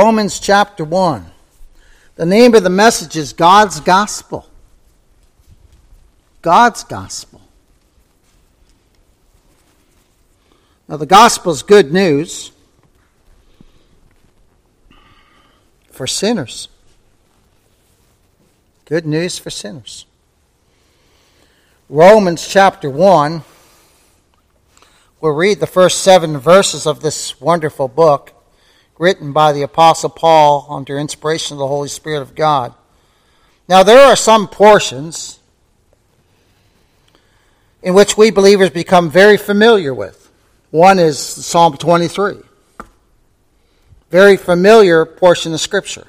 Romans chapter 1. The name of the message is God's Gospel. God's Gospel. Now, the Gospel is good news for sinners. Good news for sinners. Romans chapter 1. We'll read the first seven verses of this wonderful book written by the Apostle Paul under inspiration of the Holy Spirit of God. Now, there are some portions in which we believers become very familiar with. One is Psalm 23, very familiar portion of Scripture.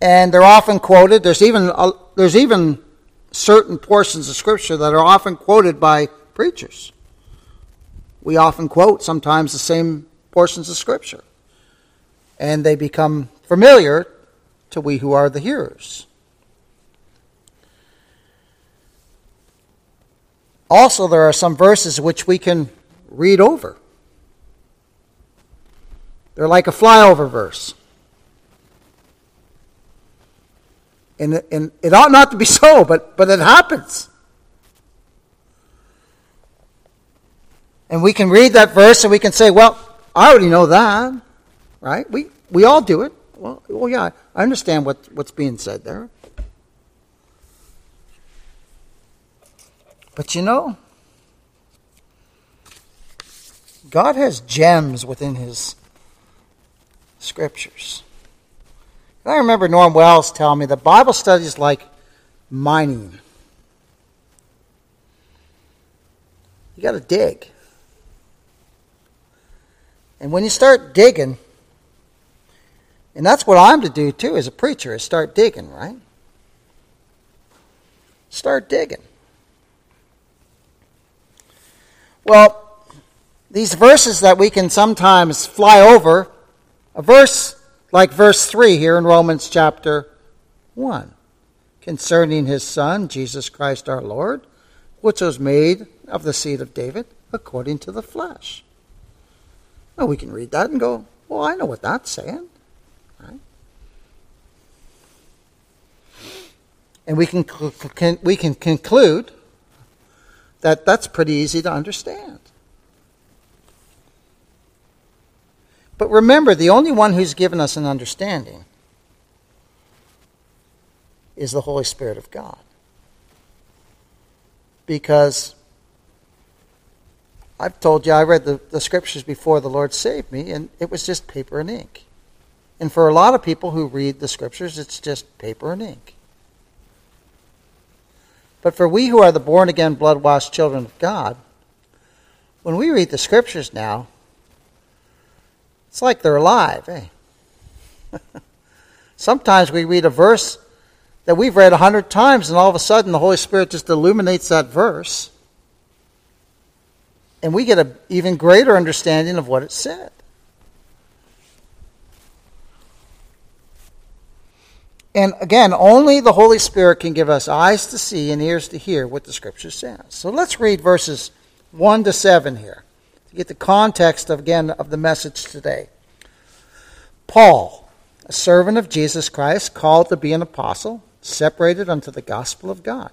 And they're often quoted. There's even, uh, there's even certain portions of Scripture that are often quoted by preachers. We often quote sometimes the same portions of Scripture. And they become familiar to we who are the hearers. Also, there are some verses which we can read over. They're like a flyover verse. And, and it ought not to be so, but, but it happens. And we can read that verse and we can say, well, I already know that, right? We, we all do it. Well, well, yeah, I understand what, what's being said there. But you know, God has gems within His scriptures. And I remember Norm Wells telling me that Bible study is like mining. You got to dig. And when you start digging, and that's what I'm to do too as a preacher, is start digging, right? Start digging. Well, these verses that we can sometimes fly over, a verse like verse 3 here in Romans chapter 1, concerning his Son, Jesus Christ our Lord, which was made of the seed of David according to the flesh. Well, we can read that and go, well, I know what that's saying. Right? And we can, can, we can conclude that that's pretty easy to understand. But remember, the only one who's given us an understanding is the Holy Spirit of God. Because I've told you, I read the, the scriptures before the Lord saved me, and it was just paper and ink. And for a lot of people who read the scriptures, it's just paper and ink. But for we who are the born again, blood washed children of God, when we read the scriptures now, it's like they're alive, eh? Sometimes we read a verse that we've read a hundred times, and all of a sudden the Holy Spirit just illuminates that verse and we get an even greater understanding of what it said. And again, only the Holy Spirit can give us eyes to see and ears to hear what the Scripture says. So let's read verses 1 to 7 here to get the context, of, again, of the message today. Paul, a servant of Jesus Christ, called to be an apostle, separated unto the gospel of God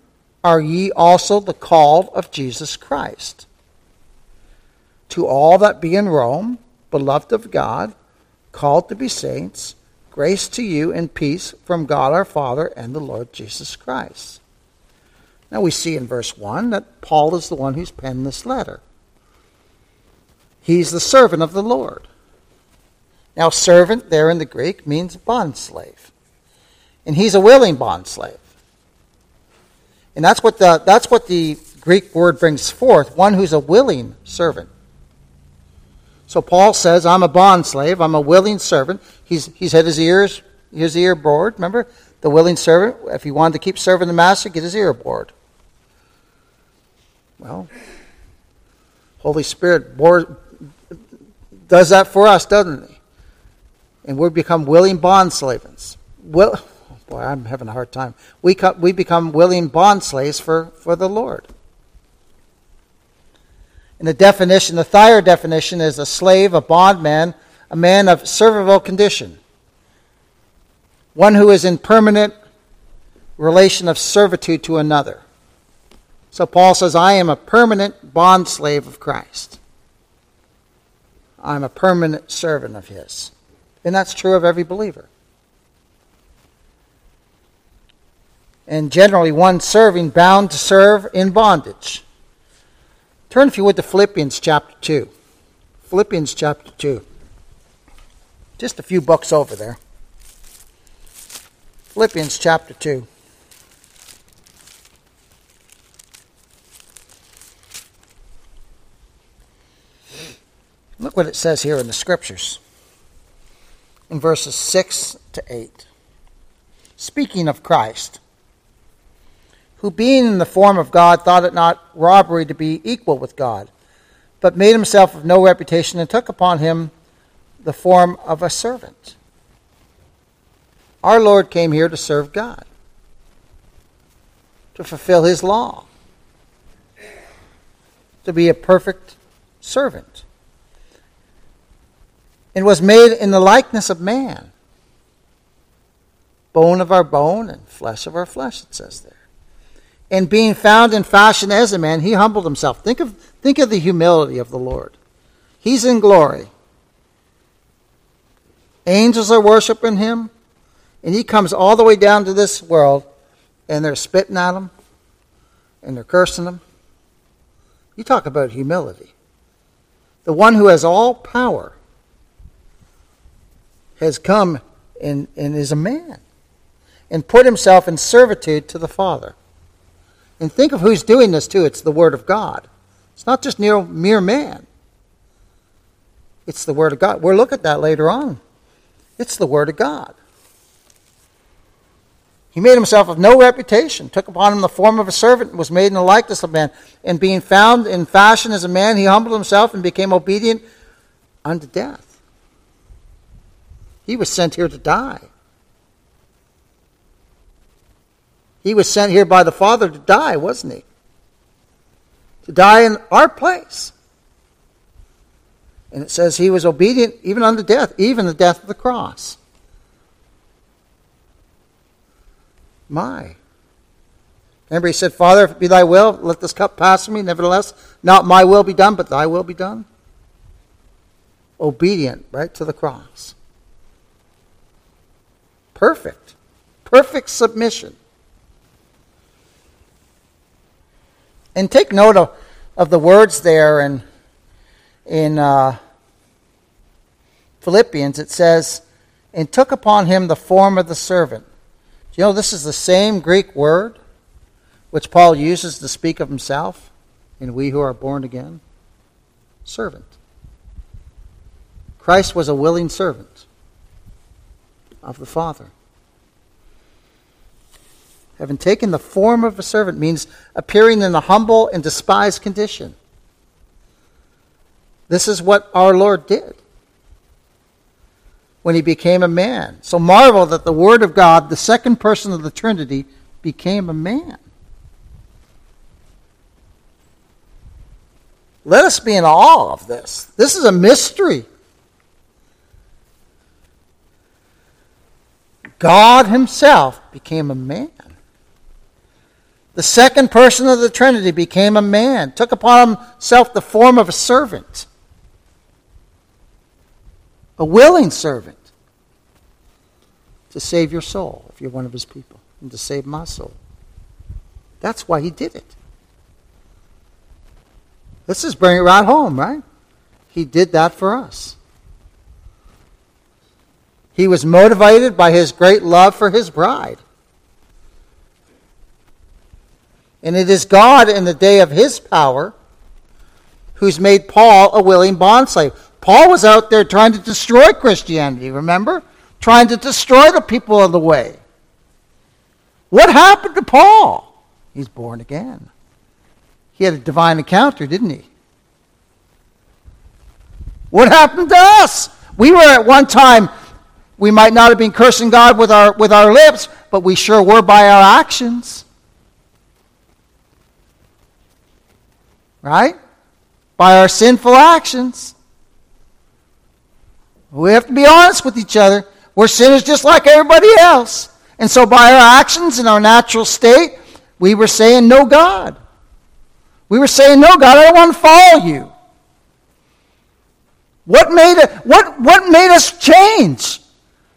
are ye also the called of Jesus Christ? To all that be in Rome, beloved of God, called to be saints, grace to you and peace from God our Father and the Lord Jesus Christ. Now we see in verse 1 that Paul is the one who's penned this letter. He's the servant of the Lord. Now, servant there in the Greek means bondslave. And he's a willing bondslave. And that's what the, that's what the Greek word brings forth one who's a willing servant. So Paul says, I'm a bond slave, I'm a willing servant. He's, he's had his ears, his ear bored. Remember? The willing servant, if he wanted to keep serving the master, get his ear bored. Well, Holy Spirit bore, does that for us, doesn't he? And we become willing bond slaves. Boy, I'm having a hard time. We, we become willing bond slaves for, for the Lord. In the definition, the Thayer definition is a slave, a bondman, a man of servile condition, one who is in permanent relation of servitude to another. So Paul says, I am a permanent bond slave of Christ. I'm a permanent servant of his. And that's true of every believer. And generally, one serving bound to serve in bondage. Turn, if you would, to Philippians chapter 2. Philippians chapter 2. Just a few books over there. Philippians chapter 2. Look what it says here in the scriptures. In verses 6 to 8. Speaking of Christ who being in the form of God thought it not robbery to be equal with God, but made himself of no reputation and took upon him the form of a servant. Our Lord came here to serve God, to fulfill his law, to be a perfect servant, and was made in the likeness of man, bone of our bone and flesh of our flesh, it says there and being found in fashion as a man, he humbled himself. Think of, think of the humility of the Lord. He's in glory. Angels are worshiping him, and he comes all the way down to this world, and they're spitting at him, and they're cursing him. You talk about humility. The one who has all power has come and, and is a man and put himself in servitude to the Father. And think of who's doing this too. It's the Word of God. It's not just mere, mere man. It's the Word of God. We'll look at that later on. It's the Word of God. He made himself of no reputation, took upon him the form of a servant, and was made in the likeness of man. And being found in fashion as a man, he humbled himself and became obedient unto death. He was sent here to die. He was sent here by the Father to die, wasn't he? To die in our place. And it says he was obedient even unto death, even the death of the cross. My. Remember, he said, Father, if it be thy will, let this cup pass from me. Nevertheless, not my will be done, but thy will be done. Obedient, right to the cross. Perfect. Perfect submission. And take note of, of the words there in, in uh, Philippians. It says, and took upon him the form of the servant. Do you know this is the same Greek word which Paul uses to speak of himself in we who are born again? Servant. Christ was a willing servant of the Father having taken the form of a servant means appearing in a humble and despised condition. This is what our Lord did when he became a man. So marvel that the Word of God, the second person of the Trinity, became a man. Let us be in awe of this. This is a mystery. God Himself became a man. The second person of the Trinity became a man, took upon himself the form of a servant, a willing servant to save your soul if you're one of his people, and to save my soul. That's why he did it. Let's just bring it right home, right? He did that for us. He was motivated by his great love for his bride. And it is God in the day of his power who's made Paul a willing bondslave. Paul was out there trying to destroy Christianity, remember? Trying to destroy the people of the way. What happened to Paul? He's born again. He had a divine encounter, didn't he? What happened to us? We were at one time, we might not have been cursing God with our, with our lips, but we sure were by our actions. Right? By our sinful actions. We have to be honest with each other. We're sinners just like everybody else. And so, by our actions in our natural state, we were saying, No, God. We were saying, No, God, I don't want to follow you. What made, it, what, what made us change?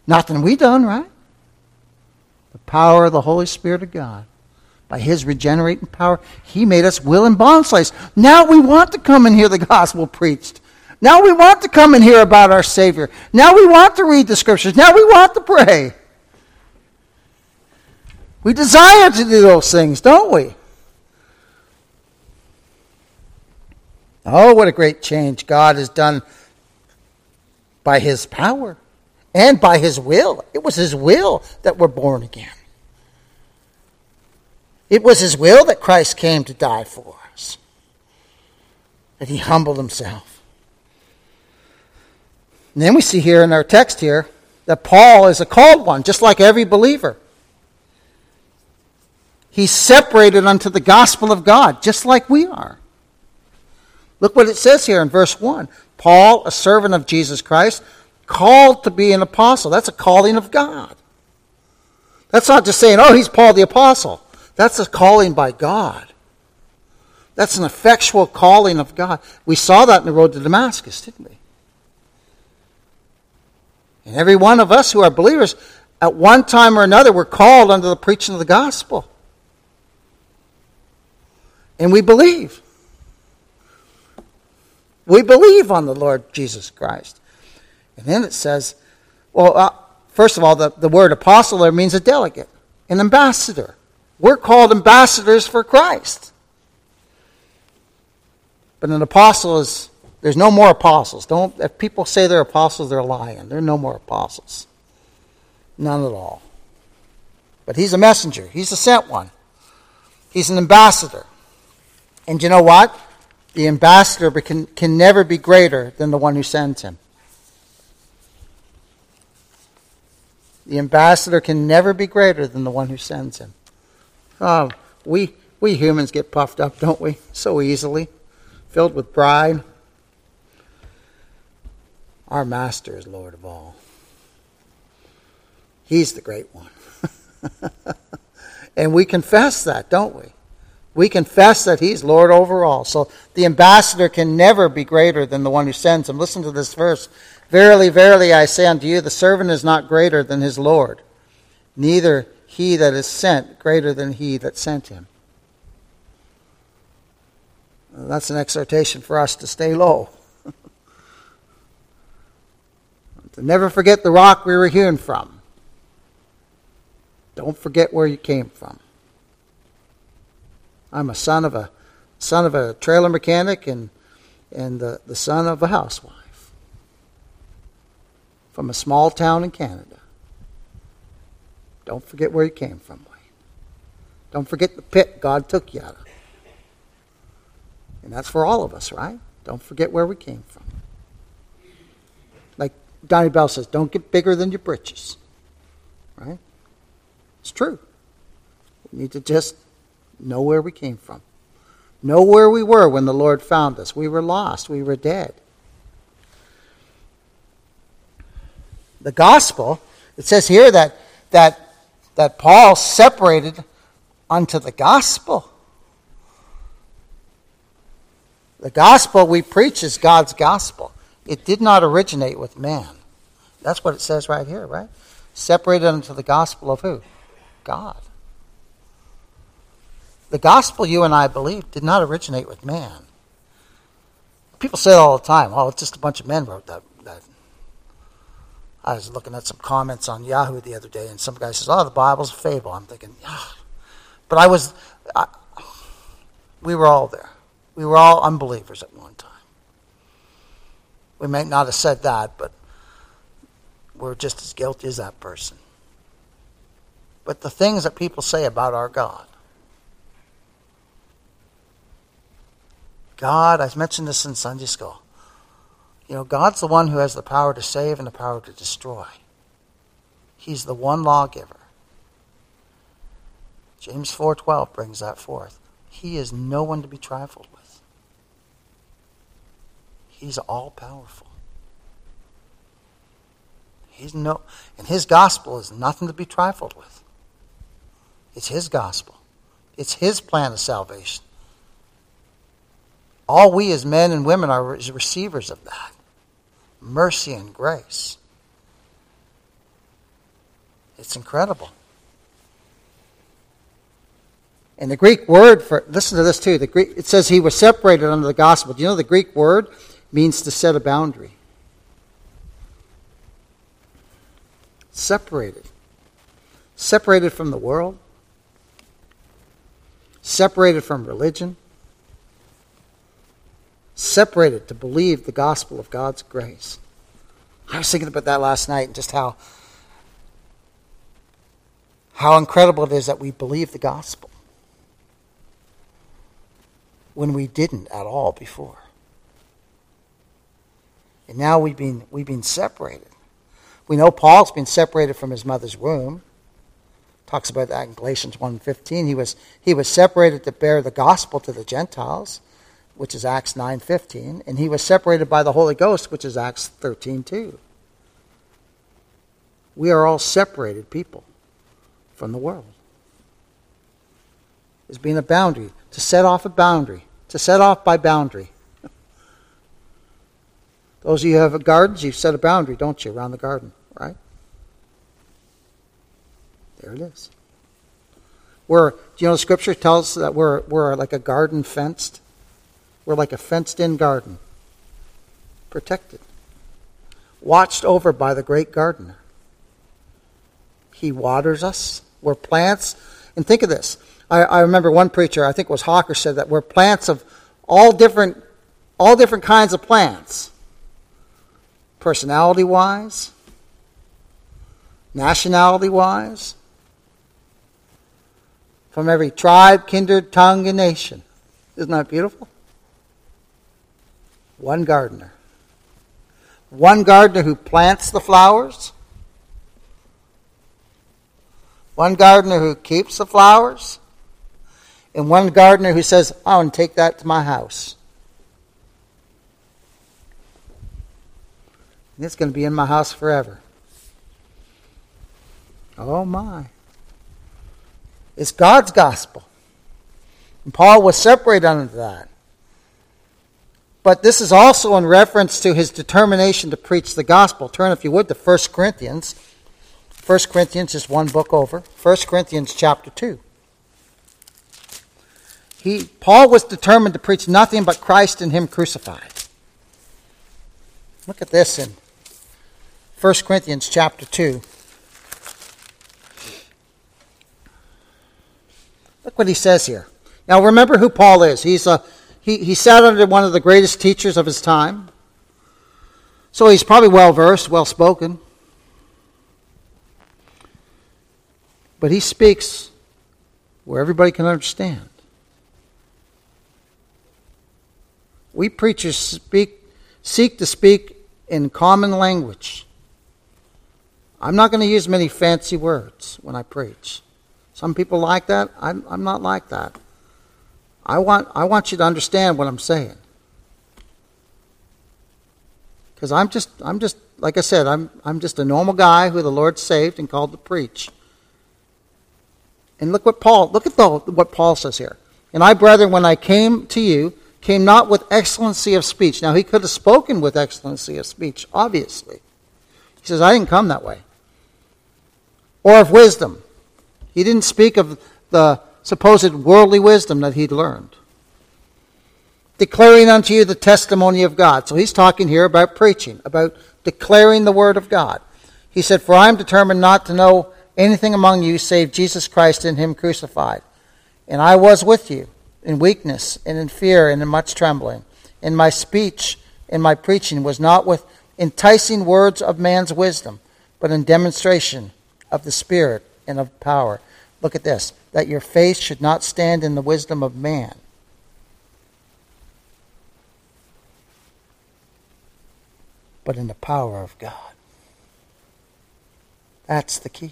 Nothing we done, right? The power of the Holy Spirit of God. By His regenerating power, He made us will and bond slaves. Now we want to come and hear the gospel preached. Now we want to come and hear about our Savior. Now we want to read the Scriptures. Now we want to pray. We desire to do those things, don't we? Oh, what a great change God has done by His power and by His will. It was His will that we're born again. It was His will that Christ came to die for us, that He humbled Himself. And then we see here in our text here that Paul is a called one, just like every believer. He's separated unto the gospel of God, just like we are. Look what it says here in verse 1 Paul, a servant of Jesus Christ, called to be an apostle. That's a calling of God. That's not just saying, oh, he's Paul the apostle. That's a calling by God. That's an effectual calling of God. We saw that in the road to Damascus, didn't we? And every one of us who are believers, at one time or another, were called under the preaching of the gospel and we believe. We believe on the Lord Jesus Christ. And then it says, well, uh, first of all, the, the word apostle there means a delegate, an ambassador. We're called ambassadors for Christ. But an apostle is, there's no more apostles. Don't, if people say they're apostles, they're lying. There are no more apostles. None at all. But he's a messenger, he's a sent one, he's an ambassador. And you know what? The ambassador can, can never be greater than the one who sends him. The ambassador can never be greater than the one who sends him. Oh, we, we humans get puffed up, don't we? So easily. Filled with pride. Our master is Lord of all. He's the great one. and we confess that, don't we? We confess that he's Lord over all. So the ambassador can never be greater than the one who sends him. Listen to this verse. Verily, verily, I say unto you, the servant is not greater than his Lord, neither he that is sent greater than he that sent him. That's an exhortation for us to stay low. to never forget the rock we were hewn from. Don't forget where you came from. I'm a son of a son of a trailer mechanic and and the, the son of a housewife from a small town in Canada. Don't forget where you came from, Wayne. Don't forget the pit God took you out of. And that's for all of us, right? Don't forget where we came from. Like Donnie Bell says, don't get bigger than your britches. Right? It's true. We need to just know where we came from, know where we were when the Lord found us. We were lost, we were dead. The gospel, it says here that, that, that Paul separated unto the gospel. The gospel we preach is God's gospel. It did not originate with man. That's what it says right here, right? Separated unto the gospel of who? God. The gospel you and I believe did not originate with man. People say all the time, oh, it's just a bunch of men wrote that. I was looking at some comments on Yahoo the other day, and some guy says, oh, the Bible's a fable. I'm thinking, yeah. But I was, I, we were all there. We were all unbelievers at one time. We may not have said that, but we're just as guilty as that person. But the things that people say about our God. God, I've mentioned this in Sunday school. You know, God's the one who has the power to save and the power to destroy. He's the one lawgiver. James 4:12 brings that forth. He is no one to be trifled with. He's all powerful. He's no and his gospel is nothing to be trifled with. It's his gospel. It's his plan of salvation. All we as men and women are receivers of that mercy and grace. It's incredible. And the Greek word for listen to this too. The Greek it says he was separated under the gospel. Do you know the Greek word means to set a boundary? Separated. Separated from the world. Separated from religion separated to believe the gospel of God's grace. I was thinking about that last night and just how how incredible it is that we believe the gospel when we didn't at all before. And now we've been we've been separated. We know Paul's been separated from his mother's womb. Talks about that in Galatians 1:15. He was he was separated to bear the gospel to the Gentiles which is Acts 9:15, and he was separated by the Holy Ghost, which is Acts 13:2. We are all separated people from the world. Is being a boundary, to set off a boundary, to set off by boundary. Those of you who have gardens, you set a boundary, don't you, around the garden, right? There it is. We're, do you know the scripture tells us that we're, we're like a garden fenced? We're like a fenced in garden, protected, watched over by the great gardener. He waters us. We're plants. And think of this. I, I remember one preacher, I think it was Hawker, said that we're plants of all different, all different kinds of plants. Personality wise, nationality wise, from every tribe, kindred, tongue, and nation. Isn't that beautiful? One gardener. One gardener who plants the flowers. One gardener who keeps the flowers. And one gardener who says, I want to take that to my house. And it's going to be in my house forever. Oh my. It's God's gospel. And Paul was separated under that. But this is also in reference to his determination to preach the gospel. Turn, if you would, to 1 Corinthians. 1 Corinthians is one book over. 1 Corinthians chapter 2. He, Paul was determined to preach nothing but Christ and Him crucified. Look at this in 1 Corinthians chapter 2. Look what he says here. Now remember who Paul is. He's a he, he sat under one of the greatest teachers of his time. So he's probably well versed, well spoken. But he speaks where everybody can understand. We preachers speak, seek to speak in common language. I'm not going to use many fancy words when I preach. Some people like that. I'm, I'm not like that. I want, I want you to understand what I'm saying. Because I'm just, I'm just, like I said, I'm, I'm just a normal guy who the Lord saved and called to preach. And look what Paul, look at the, what Paul says here. And I, brethren, when I came to you, came not with excellency of speech. Now, he could have spoken with excellency of speech, obviously. He says, I didn't come that way. Or of wisdom. He didn't speak of the supposed worldly wisdom that he'd learned. Declaring unto you the testimony of God. So he's talking here about preaching, about declaring the word of God. He said, For I am determined not to know anything among you save Jesus Christ and him crucified. And I was with you in weakness and in fear and in much trembling. And my speech in my preaching was not with enticing words of man's wisdom, but in demonstration of the Spirit and of power. Look at this that your faith should not stand in the wisdom of man. But in the power of God. That's the key.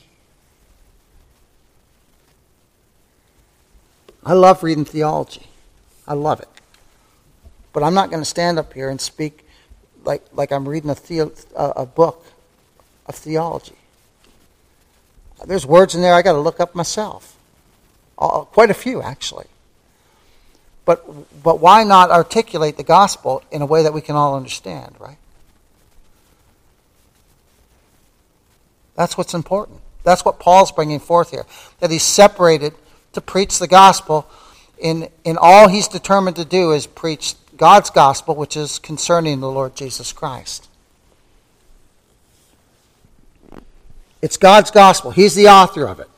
I love reading theology. I love it. But I'm not going to stand up here and speak like, like I'm reading a, the, a, book of theology. There's words in there I got to look up myself. Quite a few, actually. But, but why not articulate the gospel in a way that we can all understand, right? That's what's important. That's what Paul's bringing forth here. That he's separated to preach the gospel. In, in all he's determined to do is preach God's gospel, which is concerning the Lord Jesus Christ. It's God's gospel. He's the author of it,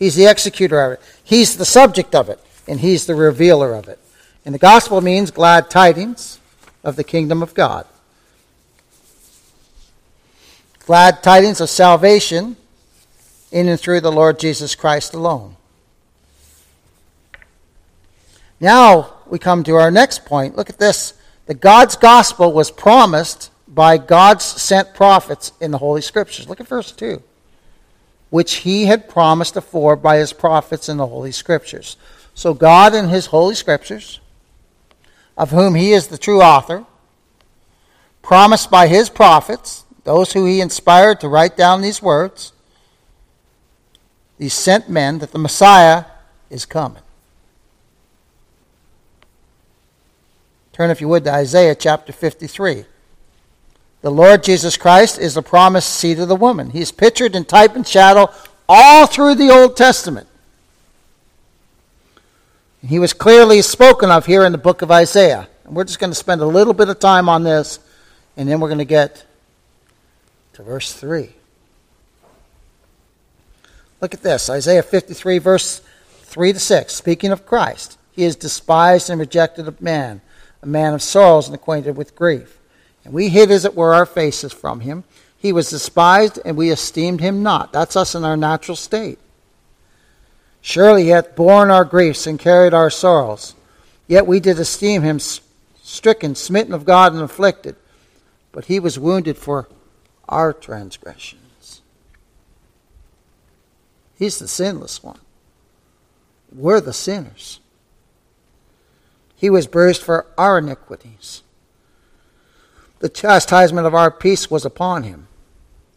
He's the executor of it, He's the subject of it, and He's the revealer of it. And the gospel means glad tidings of the kingdom of God. Glad tidings of salvation in and through the Lord Jesus Christ alone. Now we come to our next point. Look at this. The God's gospel was promised by God's sent prophets in the Holy Scriptures. Look at verse 2. Which he had promised afore by his prophets in the Holy Scriptures. So God in his Holy Scriptures, of whom he is the true author, promised by his prophets, those who he inspired to write down these words, these sent men, that the Messiah is coming. Turn, if you would, to Isaiah chapter 53. The Lord Jesus Christ is the promised seed of the woman. He's pictured in type and shadow all through the Old Testament. He was clearly spoken of here in the book of Isaiah. And we're just going to spend a little bit of time on this, and then we're going to get to verse 3. Look at this Isaiah 53, verse 3 to 6. Speaking of Christ, he is despised and rejected of man a man of sorrows and acquainted with grief. And we hid, as it were, our faces from him. He was despised, and we esteemed him not. That's us in our natural state. Surely he hath borne our griefs and carried our sorrows. Yet we did esteem him stricken, smitten of God, and afflicted. But he was wounded for our transgressions. He's the sinless one. We're the sinners. He was bruised for our iniquities. The chastisement of our peace was upon him,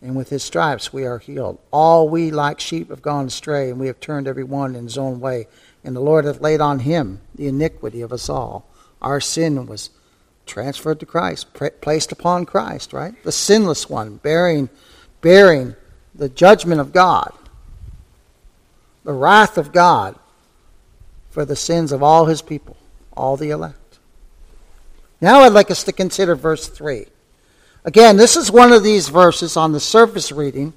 and with his stripes we are healed. All we like sheep have gone astray, and we have turned every one in his own way. And the Lord hath laid on him the iniquity of us all. Our sin was transferred to Christ, placed upon Christ, right? The sinless one, bearing, bearing the judgment of God, the wrath of God for the sins of all his people all the elect. Now I'd like us to consider verse 3. Again, this is one of these verses on the surface reading.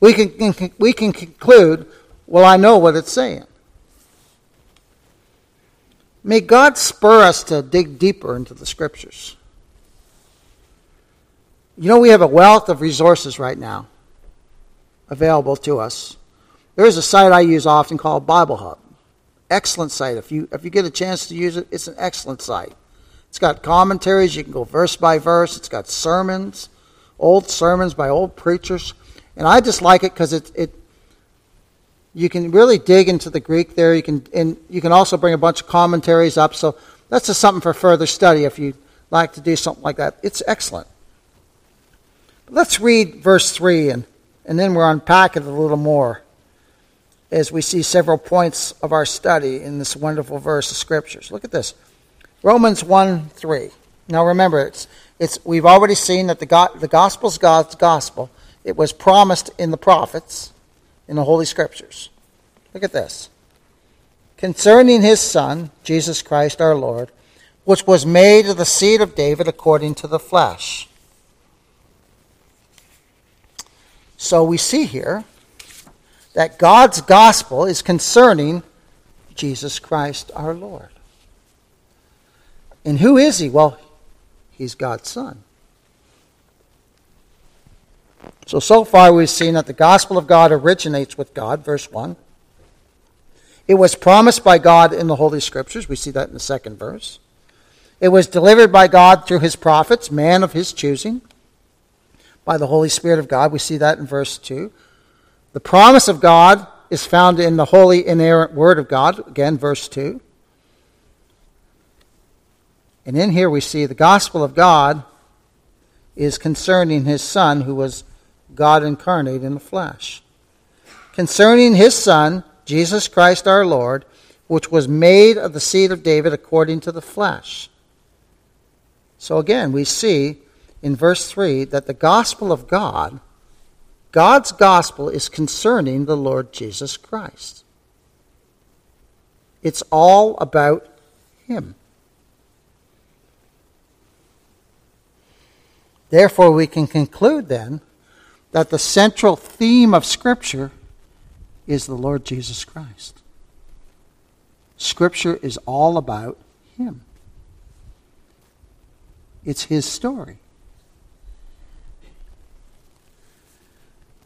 We can, we can conclude, well, I know what it's saying. May God spur us to dig deeper into the scriptures. You know, we have a wealth of resources right now available to us. There is a site I use often called Bible Hub excellent site. If you if you get a chance to use it, it's an excellent site. It's got commentaries. You can go verse by verse. It's got sermons, old sermons by old preachers, and I just like it because it it you can really dig into the Greek there. You can and you can also bring a bunch of commentaries up. So that's just something for further study if you'd like to do something like that. It's excellent. Let's read verse three and and then we'll unpack it a little more as we see several points of our study in this wonderful verse of scriptures. Look at this. Romans 1 3. Now remember, it's, it's, we've already seen that the, God, the gospel is God's gospel. It was promised in the prophets, in the Holy Scriptures. Look at this. Concerning his Son, Jesus Christ our Lord, which was made of the seed of David according to the flesh. So we see here that God's gospel is concerning Jesus Christ our Lord. And who is he? Well, He's God's Son. So, so far we've seen that the gospel of God originates with God, verse 1. It was promised by God in the Holy Scriptures. We see that in the second verse. It was delivered by God through his prophets, man of his choosing, by the Holy Spirit of God. We see that in verse 2. The promise of God is found in the holy, inerrant Word of God, again, verse 2. And in here we see the gospel of God is concerning his Son, who was God incarnate in the flesh. Concerning his Son, Jesus Christ our Lord, which was made of the seed of David according to the flesh. So again, we see in verse 3 that the gospel of God, God's gospel, is concerning the Lord Jesus Christ. It's all about Him. Therefore, we can conclude then that the central theme of Scripture is the Lord Jesus Christ. Scripture is all about Him, it's His story.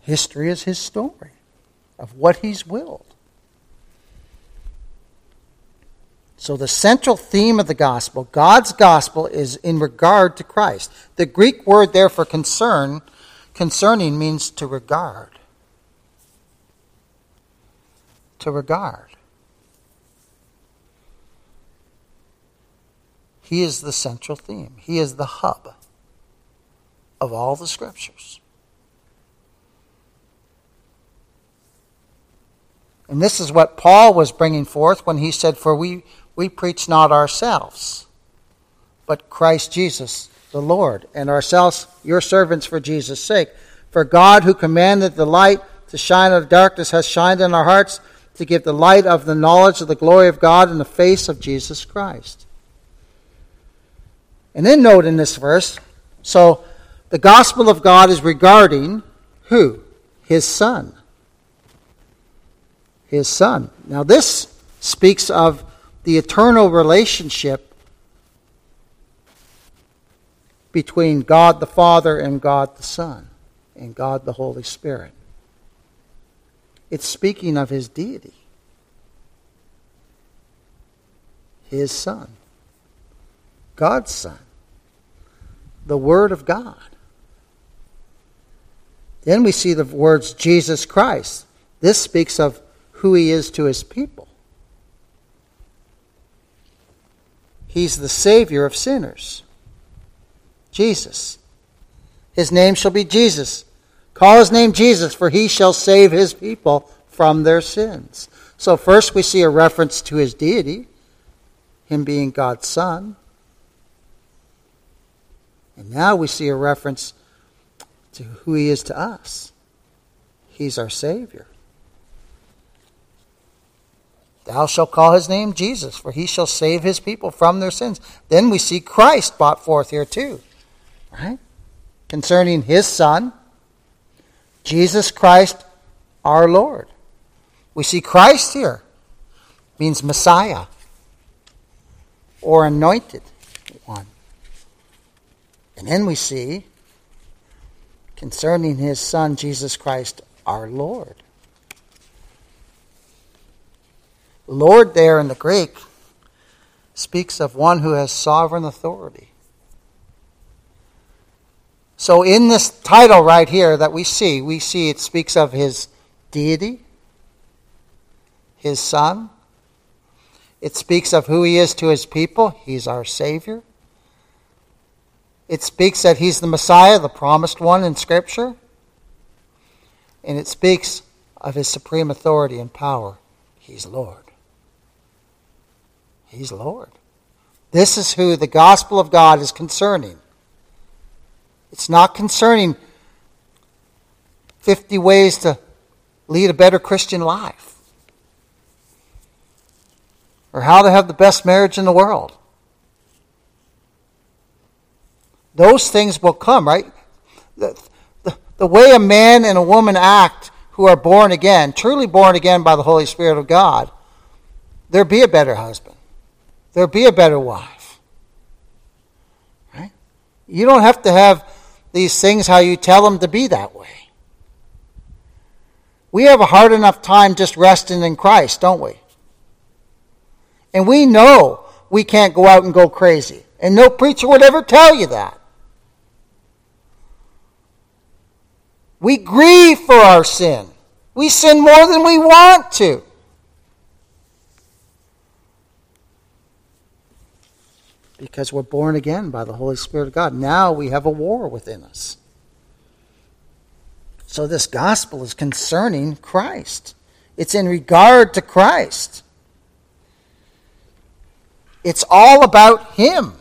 History is His story of what He's willed. So, the central theme of the gospel, God's gospel, is in regard to Christ. The Greek word there for concern, concerning means to regard. to regard. He is the central theme, He is the hub of all the scriptures. And this is what Paul was bringing forth when he said, For we, we preach not ourselves, but Christ Jesus the Lord, and ourselves your servants for Jesus' sake. For God, who commanded the light to shine out of darkness, has shined in our hearts to give the light of the knowledge of the glory of God in the face of Jesus Christ. And then note in this verse, so the gospel of God is regarding who? His Son. His Son. Now, this speaks of the eternal relationship between God the Father and God the Son, and God the Holy Spirit. It's speaking of his deity, his Son, God's Son, the Word of God. Then we see the words Jesus Christ. This speaks of who he is to his people. He's the Savior of sinners. Jesus. His name shall be Jesus Call his name Jesus, for he shall save his people from their sins. So, first we see a reference to his deity, him being God's Son. And now we see a reference to who he is to us. He's our Savior. Thou shalt call his name Jesus, for he shall save his people from their sins. Then we see Christ brought forth here too, right? Concerning his Son Jesus Christ our Lord. We see Christ here means Messiah or anointed one. And then we see concerning his son Jesus Christ our Lord. Lord there in the Greek speaks of one who has sovereign authority. So, in this title right here that we see, we see it speaks of his deity, his son. It speaks of who he is to his people. He's our Savior. It speaks that he's the Messiah, the promised one in Scripture. And it speaks of his supreme authority and power. He's Lord. He's Lord. This is who the gospel of God is concerning. It's not concerning 50 ways to lead a better Christian life or how to have the best marriage in the world. Those things will come, right? The, the, the way a man and a woman act who are born again, truly born again by the Holy Spirit of God, there be a better husband. There be a better wife. Right? You don't have to have these things how you tell them to be that way. We have a hard enough time just resting in Christ, don't we? And we know we can't go out and go crazy. And no preacher would ever tell you that. We grieve for our sin. We sin more than we want to. Because we're born again by the Holy Spirit of God. Now we have a war within us. So this gospel is concerning Christ. It's in regard to Christ. It's all about Him.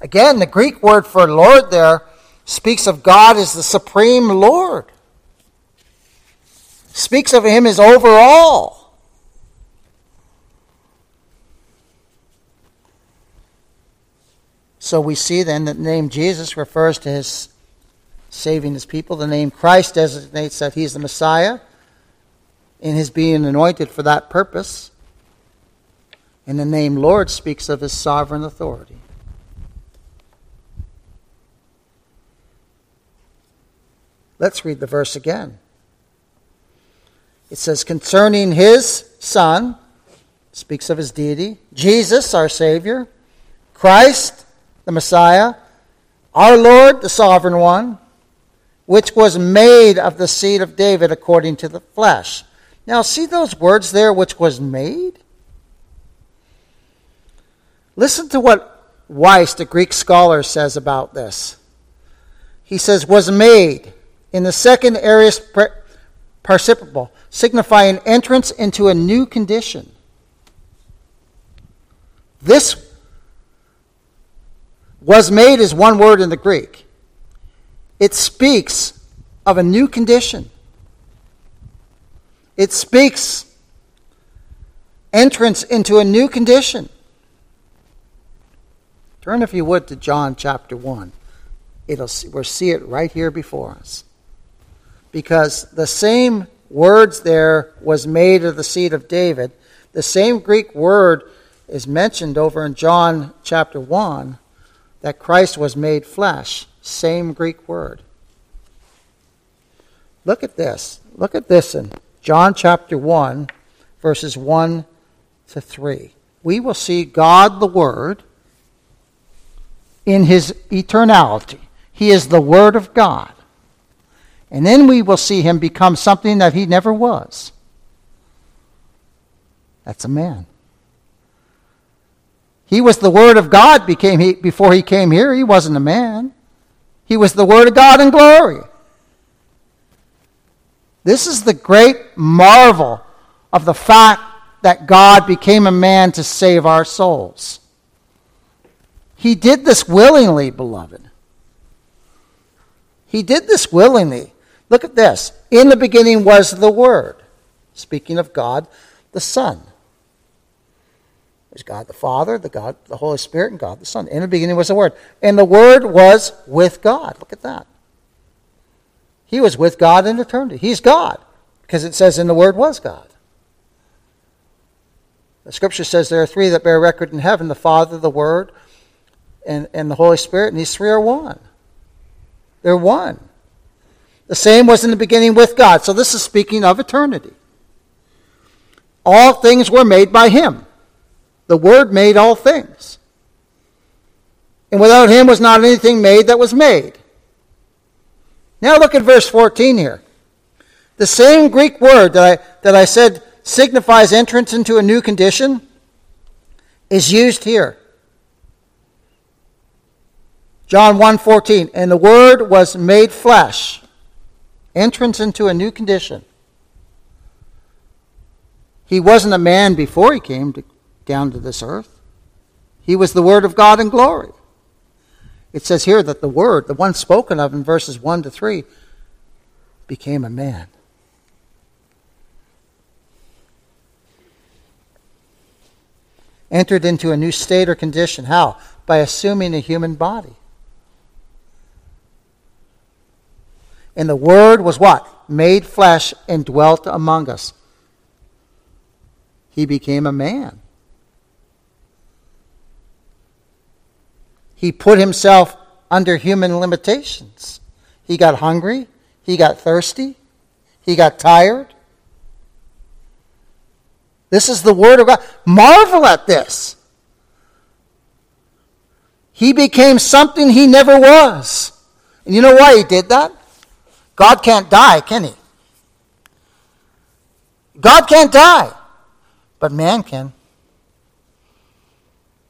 Again, the Greek word for Lord there speaks of God as the supreme Lord, speaks of Him as overall. So we see then that the name Jesus refers to His saving His people. The name Christ designates that He's the Messiah in His being anointed for that purpose. And the name Lord speaks of His sovereign authority. Let's read the verse again. It says, concerning his Son, speaks of his deity, Jesus, our Savior, Christ, the Messiah, our Lord, the Sovereign One, which was made of the seed of David according to the flesh. Now, see those words there, which was made? Listen to what Wuest, the Greek scholar, says about this. He says, was made in the second aorist participle, signifying entrance into a new condition. This was made is one word in the Greek. It speaks of a new condition. It speaks entrance into a new condition. Turn, if you would, to John chapter 1. It'll, we'll see it right here before us because the same words there was made of the seed of David. The same Greek word is mentioned over in John chapter 1 that Christ was made flesh. Same Greek word. Look at this. Look at this in John chapter 1, verses 1 to 3. We will see God the Word in his eternality. He is the Word of God. And then we will see him become something that he never was. That's a man. He was the Word of God became he, before he came here. He wasn't a man. He was the Word of God in glory. This is the great marvel of the fact that God became a man to save our souls. He did this willingly, beloved. He did this willingly. Look at this. In the beginning was the Word. Speaking of God, the Son. God the Father, the God, the Holy Spirit, and God the Son. In the beginning was the Word. And the Word was with God. Look at that. He was with God in eternity. He's God. Because it says in the Word was God. The scripture says there are three that bear record in heaven the Father, the Word, and, and the Holy Spirit, and these three are one. They're one. The same was in the beginning with God. So this is speaking of eternity. All things were made by him. The Word made all things. And without him was not anything made that was made. Now look at verse 14 here. The same Greek word that I, that I said signifies entrance into a new condition is used here. John 1:14 and the word was made flesh entrance into a new condition. He wasn't a man before he came to, down to this earth. He was the Word of God in glory. It says here that the Word, the one spoken of in verses 1 to 3, became a man. Entered into a new state or condition. How? By assuming a human body. And the Word was what? Made flesh and dwelt among us. He became a man. He put himself under human limitations. He got hungry, he got thirsty, he got tired. This is the Word of God. Marvel at this. He became something he never was. And you know why he did that? God can't die, can he? God can't die, but man can.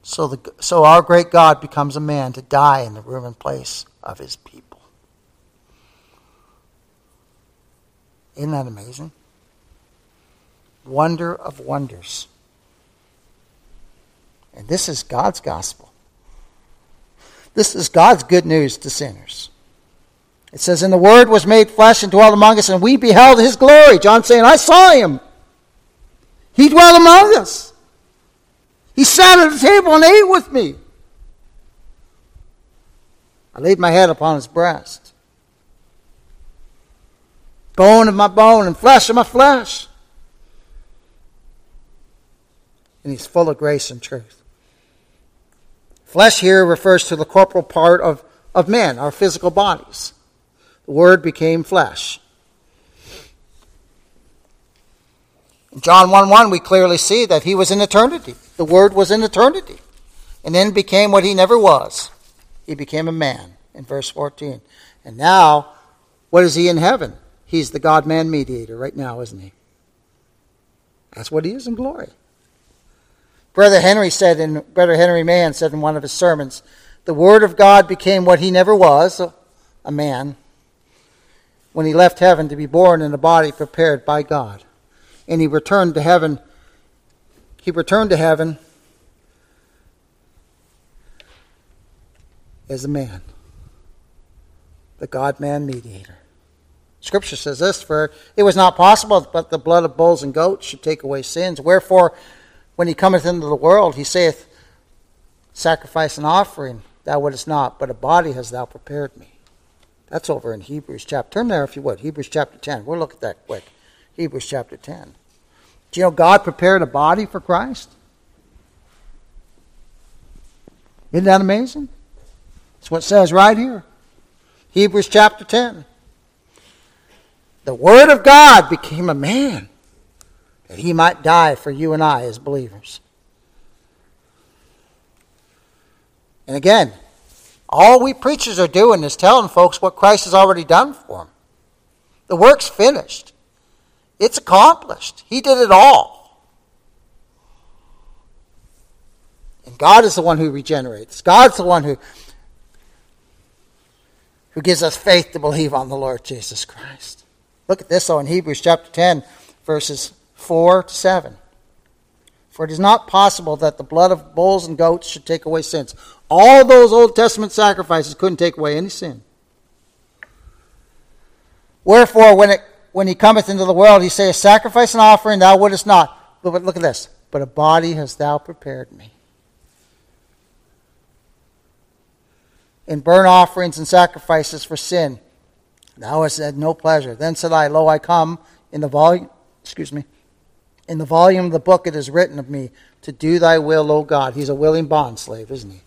So, the, so our great God becomes a man to die in the room and place of his people. Isn't that amazing? Wonder of wonders. And this is God's gospel. This is God's good news to sinners. It says, And the Word was made flesh and dwelt among us, and we beheld his glory. John saying, I saw him. He dwelt among us. He sat at the table and ate with me. I laid my head upon his breast. Bone of my bone and flesh of my flesh. And he's full of grace and truth. Flesh here refers to the corporal part of, of men, our physical bodies. The Word became flesh. In John 1 1, we clearly see that he was in eternity. The Word was in eternity. And then became what he never was. He became a man in verse 14. And now, what is he in heaven? He's the God man mediator right now, isn't he? That's what he is in glory. Brother Henry said in Brother Henry Mahan said in one of his sermons, the word of God became what he never was, a man, when he left heaven to be born in a body prepared by God and he returned to heaven. He returned to heaven as a man, the God man mediator. Scripture says this For it was not possible but the blood of bulls and goats should take away sins. Wherefore, when he cometh into the world, he saith, Sacrifice and offering thou wouldest not, but a body hast thou prepared me. That's over in Hebrews chapter. Turn there if you would. Hebrews chapter 10. We'll look at that quick. Hebrews chapter 10. Do you know God prepared a body for Christ? Isn't that amazing? That's what it says right here. Hebrews chapter 10. The Word of God became a man that he might die for you and I as believers. And again, all we preachers are doing is telling folks what Christ has already done for them. The work's finished. It's accomplished. He did it all. And God is the one who regenerates. God's the one who, who gives us faith to believe on the Lord Jesus Christ. Look at this, though, in Hebrews chapter 10, verses 4 to 7. For it is not possible that the blood of bulls and goats should take away sins. All those Old Testament sacrifices couldn't take away any sin. Wherefore, when it when he cometh into the world, he saith, Sacrifice and offering thou wouldest not. But look at this. But a body hast thou prepared me. In burnt offerings and sacrifices for sin, thou hast had no pleasure. Then said I, Lo, I come in the volume, excuse me, in the volume of the book it is written of me to do thy will, O God. He's a willing bond slave, isn't he?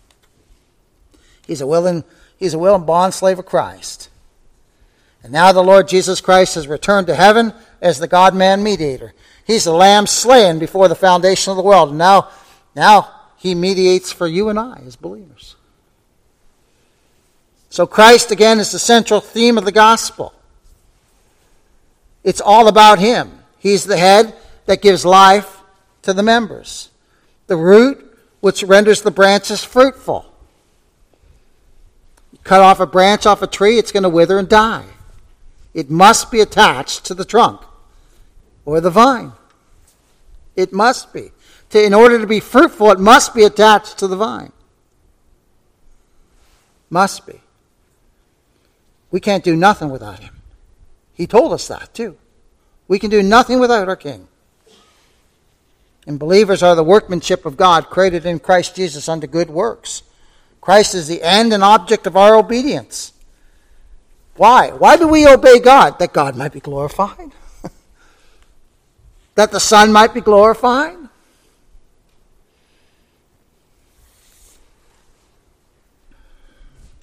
He's a willing, he's a willing bond slave of Christ. And now the Lord Jesus Christ has returned to heaven as the God man mediator. He's the lamb slain before the foundation of the world. And now, now he mediates for you and I as believers. So Christ again is the central theme of the gospel. It's all about him. He's the head that gives life to the members, the root which renders the branches fruitful. You cut off a branch off a tree, it's going to wither and die. It must be attached to the trunk or the vine. It must be. To, in order to be fruitful, it must be attached to the vine. Must be. We can't do nothing without him. He told us that too. We can do nothing without our King. And believers are the workmanship of God, created in Christ Jesus unto good works. Christ is the end and object of our obedience. Why? Why do we obey God? That God might be glorified? that the Son might be glorified?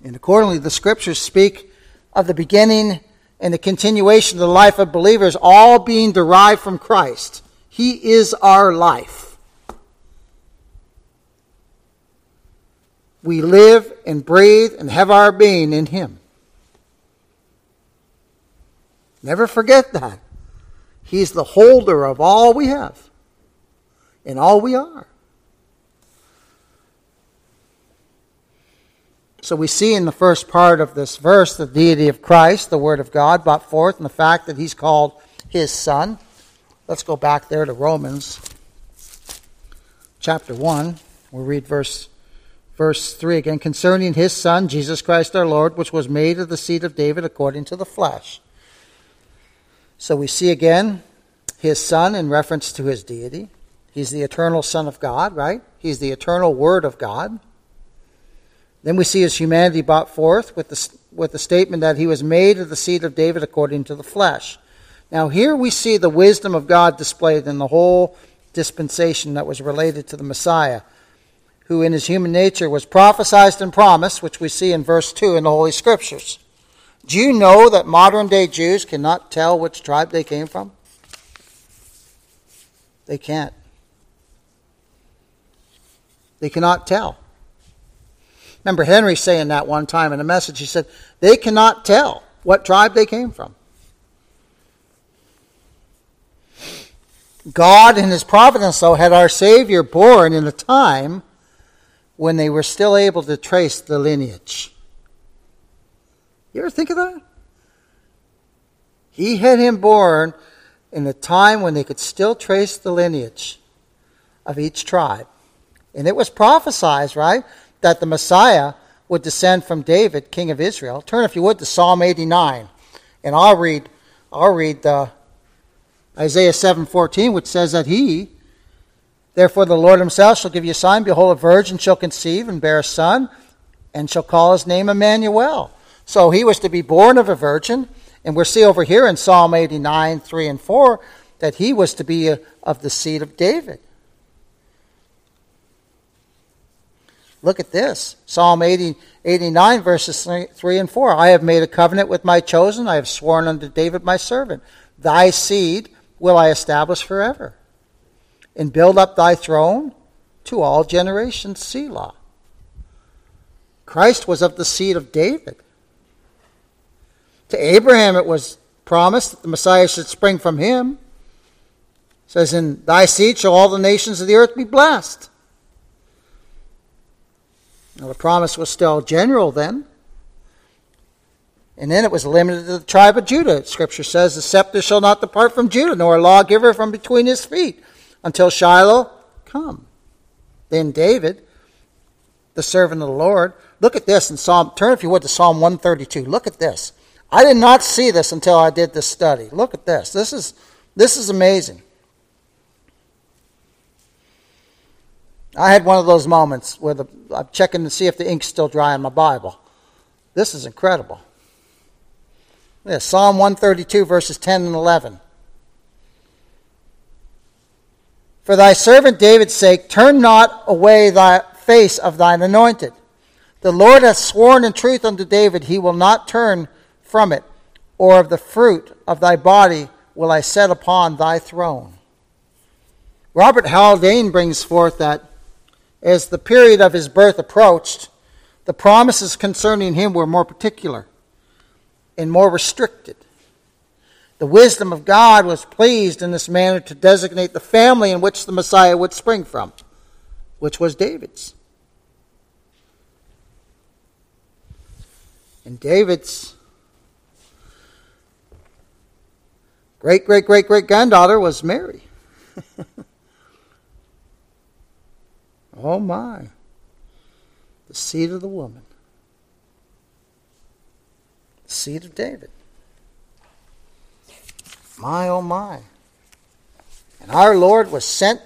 And accordingly, the scriptures speak of the beginning and the continuation of the life of believers all being derived from Christ. He is our life. We live and breathe and have our being in Him. Never forget that. He's the holder of all we have and all we are. So we see in the first part of this verse the deity of Christ, the Word of God, brought forth, and the fact that He's called His Son. Let's go back there to Romans chapter 1. We'll read verse, verse 3 again. Concerning His Son, Jesus Christ our Lord, which was made of the seed of David according to the flesh. So we see again His Son in reference to His deity. He's the eternal Son of God, right? He's the eternal Word of God. Then we see his humanity brought forth with the, with the statement that he was made of the seed of David according to the flesh. Now, here we see the wisdom of God displayed in the whole dispensation that was related to the Messiah, who in his human nature was prophesied and promised, which we see in verse 2 in the Holy Scriptures. Do you know that modern day Jews cannot tell which tribe they came from? They can't. They cannot tell. Remember Henry saying that one time in a message. He said, They cannot tell what tribe they came from. God, in His providence, though, had our Savior born in a time when they were still able to trace the lineage. You ever think of that? He had him born in a time when they could still trace the lineage of each tribe. And it was prophesied, right? that the Messiah would descend from David, king of Israel. Turn, if you would, to Psalm 89, and I'll read, I'll read the Isaiah 7:14, which says that he, therefore the Lord Himself shall give you a sign: Behold, a virgin shall conceive and bear a son, and shall call his name Emmanuel. So he was to be born of a virgin, and we see over here in Psalm 89, 3 and 4, that he was to be a, of the seed of David. Look at this Psalm 80, 89, verses 3 and 4. I have made a covenant with my chosen. I have sworn unto David my servant. Thy seed will I establish forever, and build up thy throne to all generations. Selah. Christ was of the seed of David. To Abraham it was promised that the Messiah should spring from him. It says, In thy seed shall all the nations of the earth be blessed. Now, the promise was still general then. And then it was limited to the tribe of Judah. Scripture says, The scepter shall not depart from Judah, nor a lawgiver from between his feet, until Shiloh come. Then David, the servant of the Lord, look at this in Psalm, turn if you would to Psalm 132. Look at this. I did not see this until I did this study. Look at this. This is, this is amazing. I had one of those moments where the, I'm checking to see if the ink's still dry on my Bible. This is incredible. Yeah, Psalm 132, verses 10 and 11. For thy servant David's sake, turn not away thy face of thine anointed. The Lord hath sworn in truth unto David, he will not turn from it, or of the fruit of thy body will I set upon thy throne. Robert Haldane brings forth that as the period of his birth approached, the promises concerning him were more particular and more restricted. The wisdom of God was pleased in this manner to designate the family in which the Messiah would spring from, which was David's. And David's great great great great granddaughter was Mary. Oh my. The seed of the woman. The seed of David. My oh my. And our Lord was sent.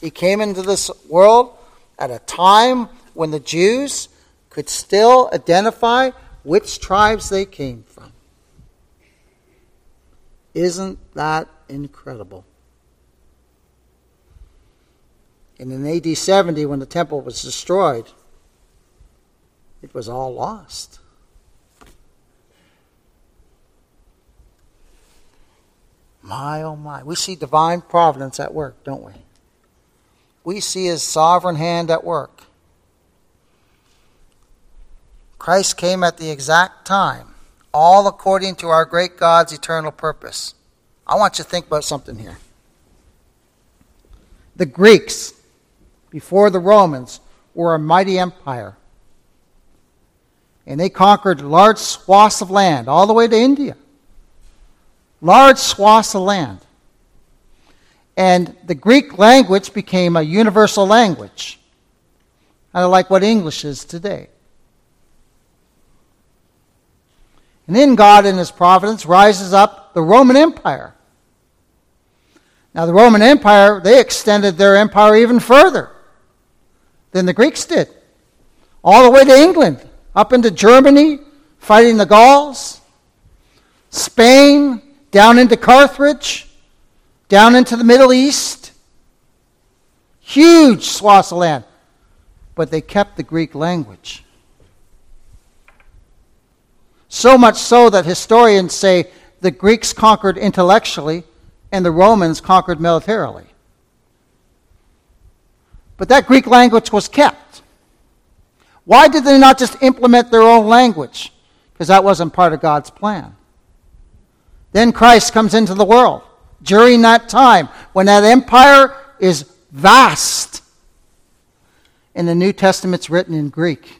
He came into this world at a time when the Jews could still identify which tribes they came from. Isn't that incredible? And in AD 70, when the temple was destroyed, it was all lost. My, oh my. We see divine providence at work, don't we? We see his sovereign hand at work. Christ came at the exact time, all according to our great God's eternal purpose. I want you to think about something here. The Greeks, before the Romans, were a mighty empire. And they conquered large swaths of land, all the way to India large swaths of land. And the Greek language became a universal language, kind of like what English is today. And then God, in His providence, rises up the Roman Empire. Now, the Roman Empire, they extended their empire even further than the Greeks did, all the way to England, up into Germany, fighting the Gauls, Spain, down into Carthage, down into the Middle East. Huge swaths of land. But they kept the Greek language. So much so that historians say the Greeks conquered intellectually and the Romans conquered militarily. But that Greek language was kept. Why did they not just implement their own language? Because that wasn't part of God's plan. Then Christ comes into the world during that time when that empire is vast. And the New Testament's written in Greek.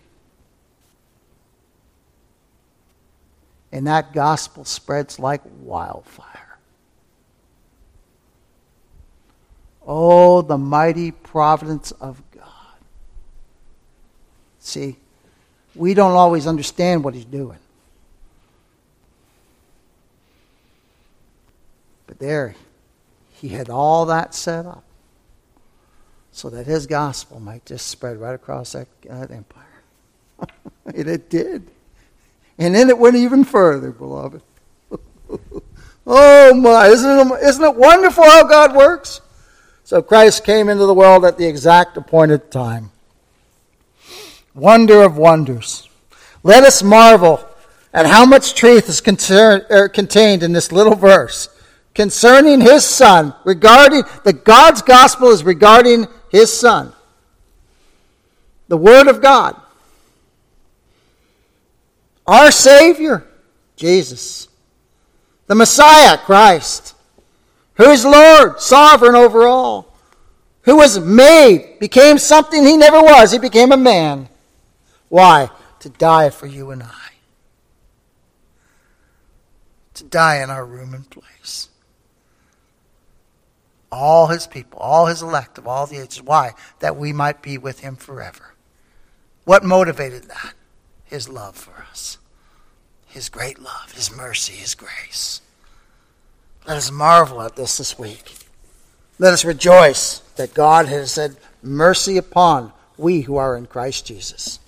And that gospel spreads like wildfire. Oh, the mighty providence of God. See, we don't always understand what He's doing. But there, he had all that set up so that his gospel might just spread right across that, that empire. and it did. And then it went even further, beloved. oh my, isn't it, isn't it wonderful how God works? So Christ came into the world at the exact appointed time. Wonder of wonders. Let us marvel at how much truth is concern, er, contained in this little verse concerning his son, regarding the God's gospel is regarding his son. The word of God. Our Savior, Jesus. The Messiah, Christ. Who is Lord, sovereign over all. Who was made, became something he never was. He became a man. Why? To die for you and I. To die in our room and place all his people, all his elect of all the ages. Why? That we might be with him forever. What motivated that? His love for us. His great love, his mercy, his grace. Let us marvel at this this week. Let us rejoice that God has said mercy upon we who are in Christ Jesus.